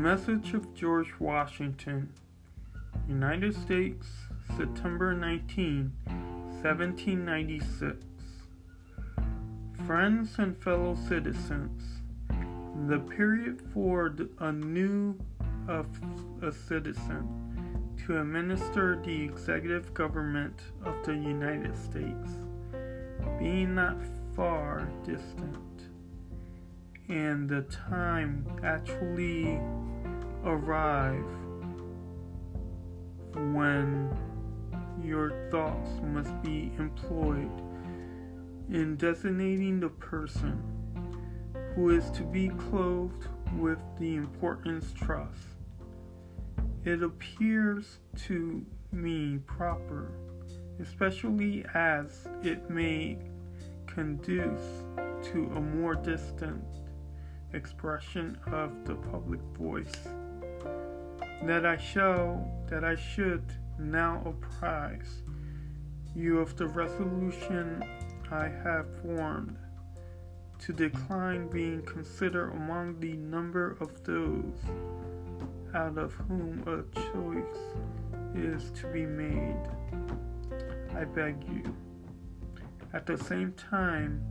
Message of George Washington, United States, September 19, 1796. Friends and fellow citizens, the period for a new of a citizen to administer the executive government of the United States, being not far distant, and the time actually arrive when your thoughts must be employed in designating the person who is to be clothed with the importance trust. It appears to me proper, especially as it may conduce to a more distant expression of the public voice, that I shall, that I should now apprise you of the resolution I have formed to decline being considered among the number of those out of whom a choice is to be made. I beg you, at the same time,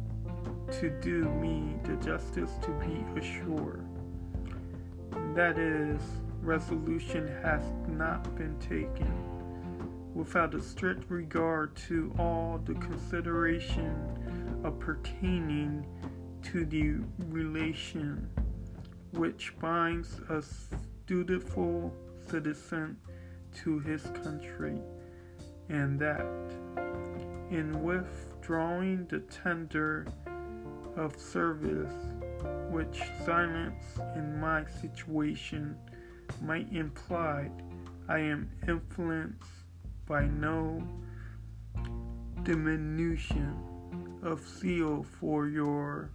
to do me the justice to be assured. That is, resolution has not been taken without a strict regard to all the consideration of pertaining to the relation which binds a dutiful citizen to his country, and that in withdrawing the tender of service which silence in my situation might imply, I am influenced by no diminution of zeal for your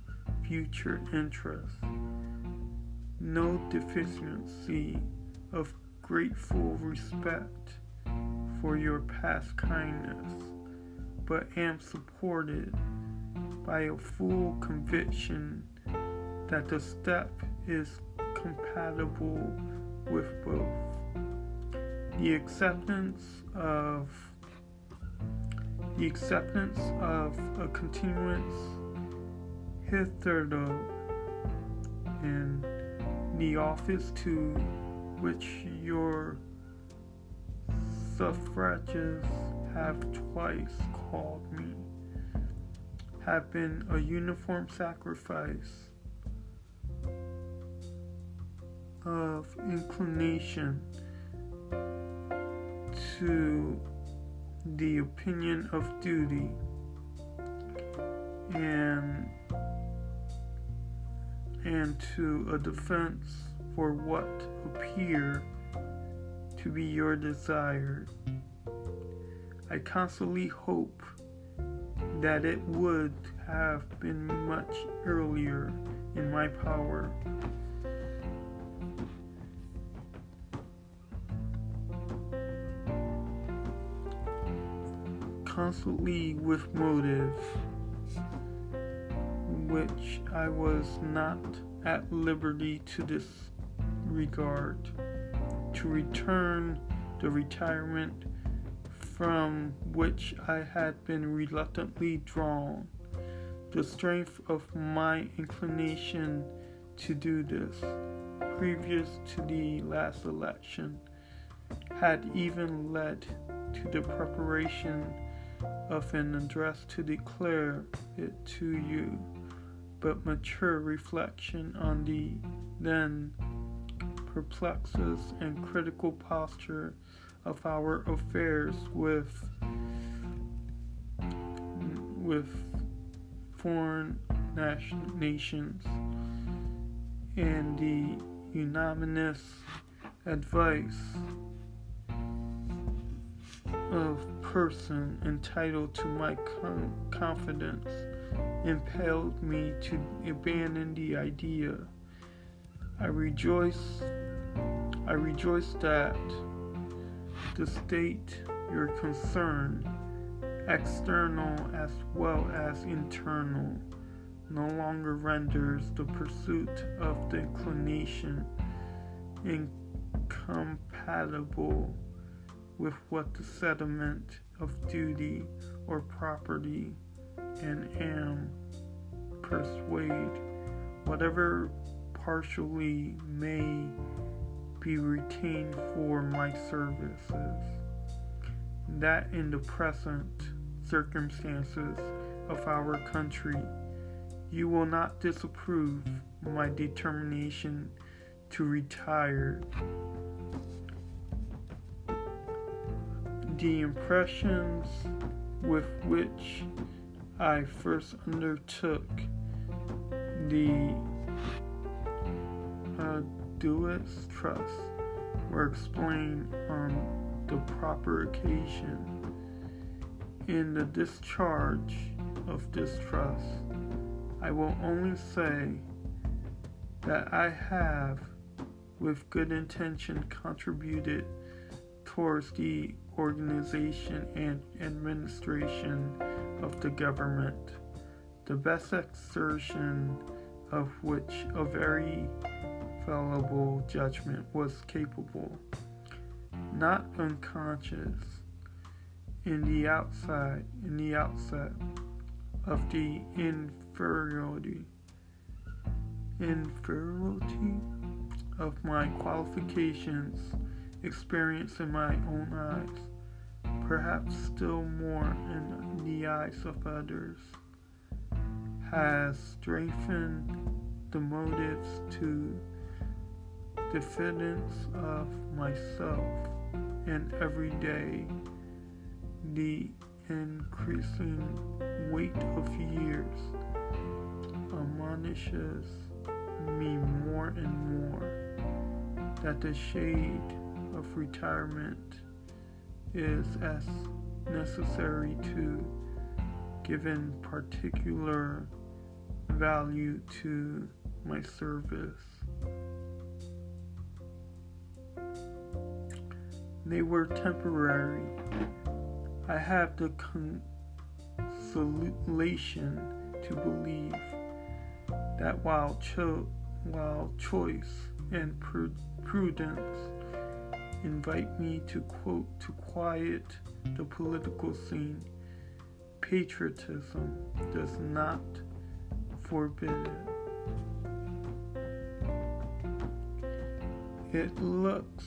future interests, no deficiency of grateful respect for your past kindness, but am supported by a full conviction that the step is compatible with both. The acceptance of the acceptance of a continuance hitherto in the office to which your suffrages have twice called me have been a uniform sacrifice of inclination to the opinion of duty and and to a defense for what appear to be your desire. I constantly hope that it would have been much earlier in my power. Constantly with motive which I was not at liberty to disregard, to return the retirement from which I had been reluctantly drawn. The strength of my inclination to do this, previous to the last election, had even led to the preparation of an address to declare it to you, but mature reflection on the then perplexes and critical posture of our affairs with with foreign nations. And the unanimous advice of person entitled to my confidence impelled me to abandon the idea. I rejoice I rejoice that to state your concern, external as well as internal, no longer renders the pursuit of the inclination incompatible with what the settlement of duty or property and am persuade. Whatever partially may be retained for my services. That in the present circumstances of our country you will not disapprove my determination to retire the impressions with which I first undertook the uh, Trust were explained on the proper occasion. In the discharge of this trust, I will only say that I have, with good intention, contributed towards the organization and administration of the government, the best exertion of which a very fallible judgment was capable, not unconscious. In the outside in the outset of the inferiority inferiority of my qualifications experience in my own eyes, perhaps still more in the eyes of others, has strengthened the motives to diffidence of myself, and every day the increasing weight of years admonishes me more and more that the shade of retirement is as necessary to given particular value to my service. They were temporary. I have the consolation to believe that while, cho- while choice and prudence invite me to quote to quiet the political scene, patriotism does not forbid it. It looks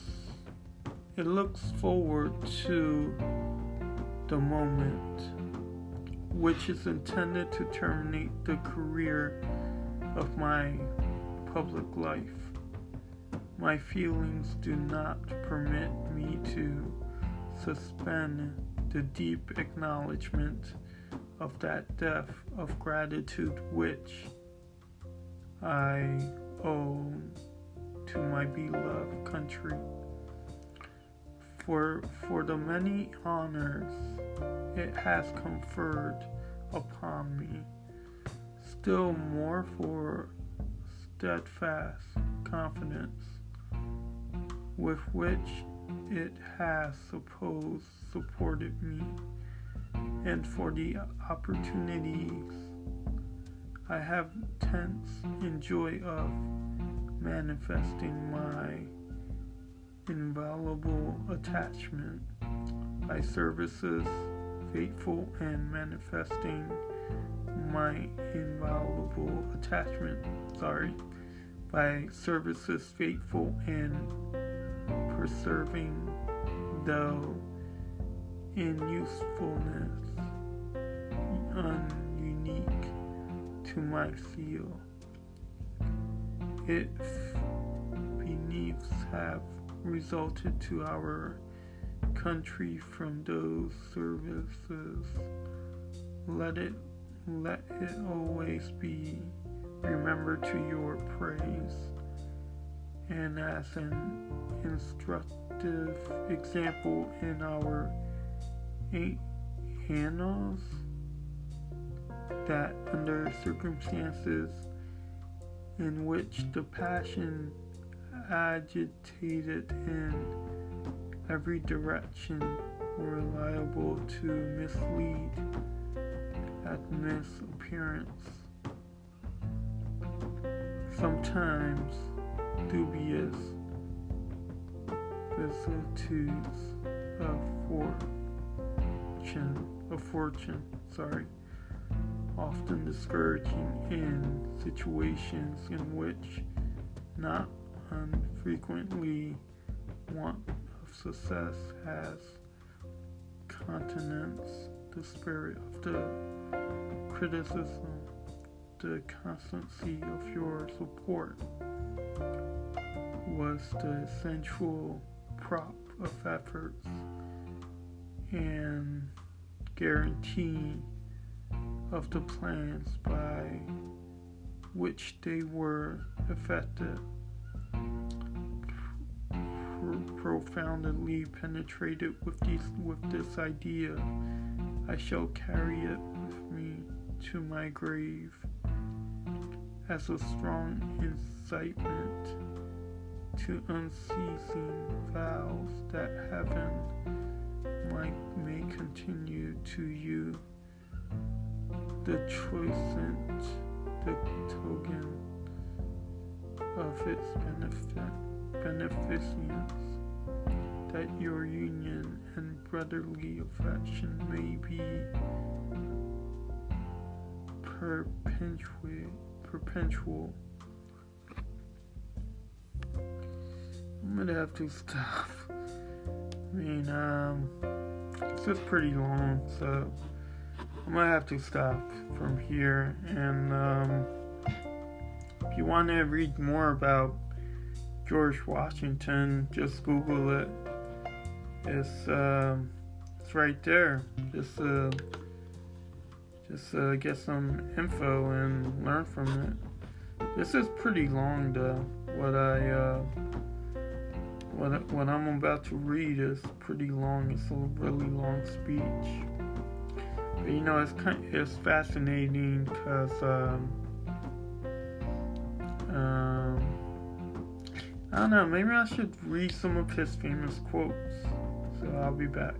it looks forward to the moment which is intended to terminate the career of my public life. My feelings do not permit me to suspend the deep acknowledgement of that debt of gratitude which I owe to my beloved country. For, for the many honors it has conferred upon me, still more for steadfast confidence with which it has supposed supported me, and for the opportunities I have tense in joy of manifesting my invaluable attachment by services faithful and manifesting my invaluable attachment sorry by services faithful and preserving, though in usefulness ununique to my field. If beneaths have resulted to our country from those services, let it let it always be remembered to your praise and as an instructive example in our eight annals that under circumstances in which the passion agitated in every direction were liable to mislead at misappearance. Sometimes dubious. Vicissitudes of fortune, of fortune, sorry, often discouraging in situations in which not unfrequently want of success has countenance the spirit of the criticism, the constancy of your support was the central prop of efforts and guarantee of the plans by which they were effected profoundly penetrated with with this idea. I shall carry it with me to my grave as a strong incitement to unceasing vows that heaven might may continue to you. The choicent the token of its beneficence that your union and brotherly affection may be perpetual perpetual I'm gonna have to stop. I mean, um, this is pretty long, so I'm gonna have to stop from here. And um, if you want to read more about George Washington, just Google it. It's uh, it's right there. Just uh, just uh, get some info and learn from it. This is pretty long, though. What I uh, what, I'm about to read is pretty long. It's a really long speech. But you know, it's kind, it's fascinating because um, um, I don't know. Maybe I should read some of his famous quotes. So I'll be back.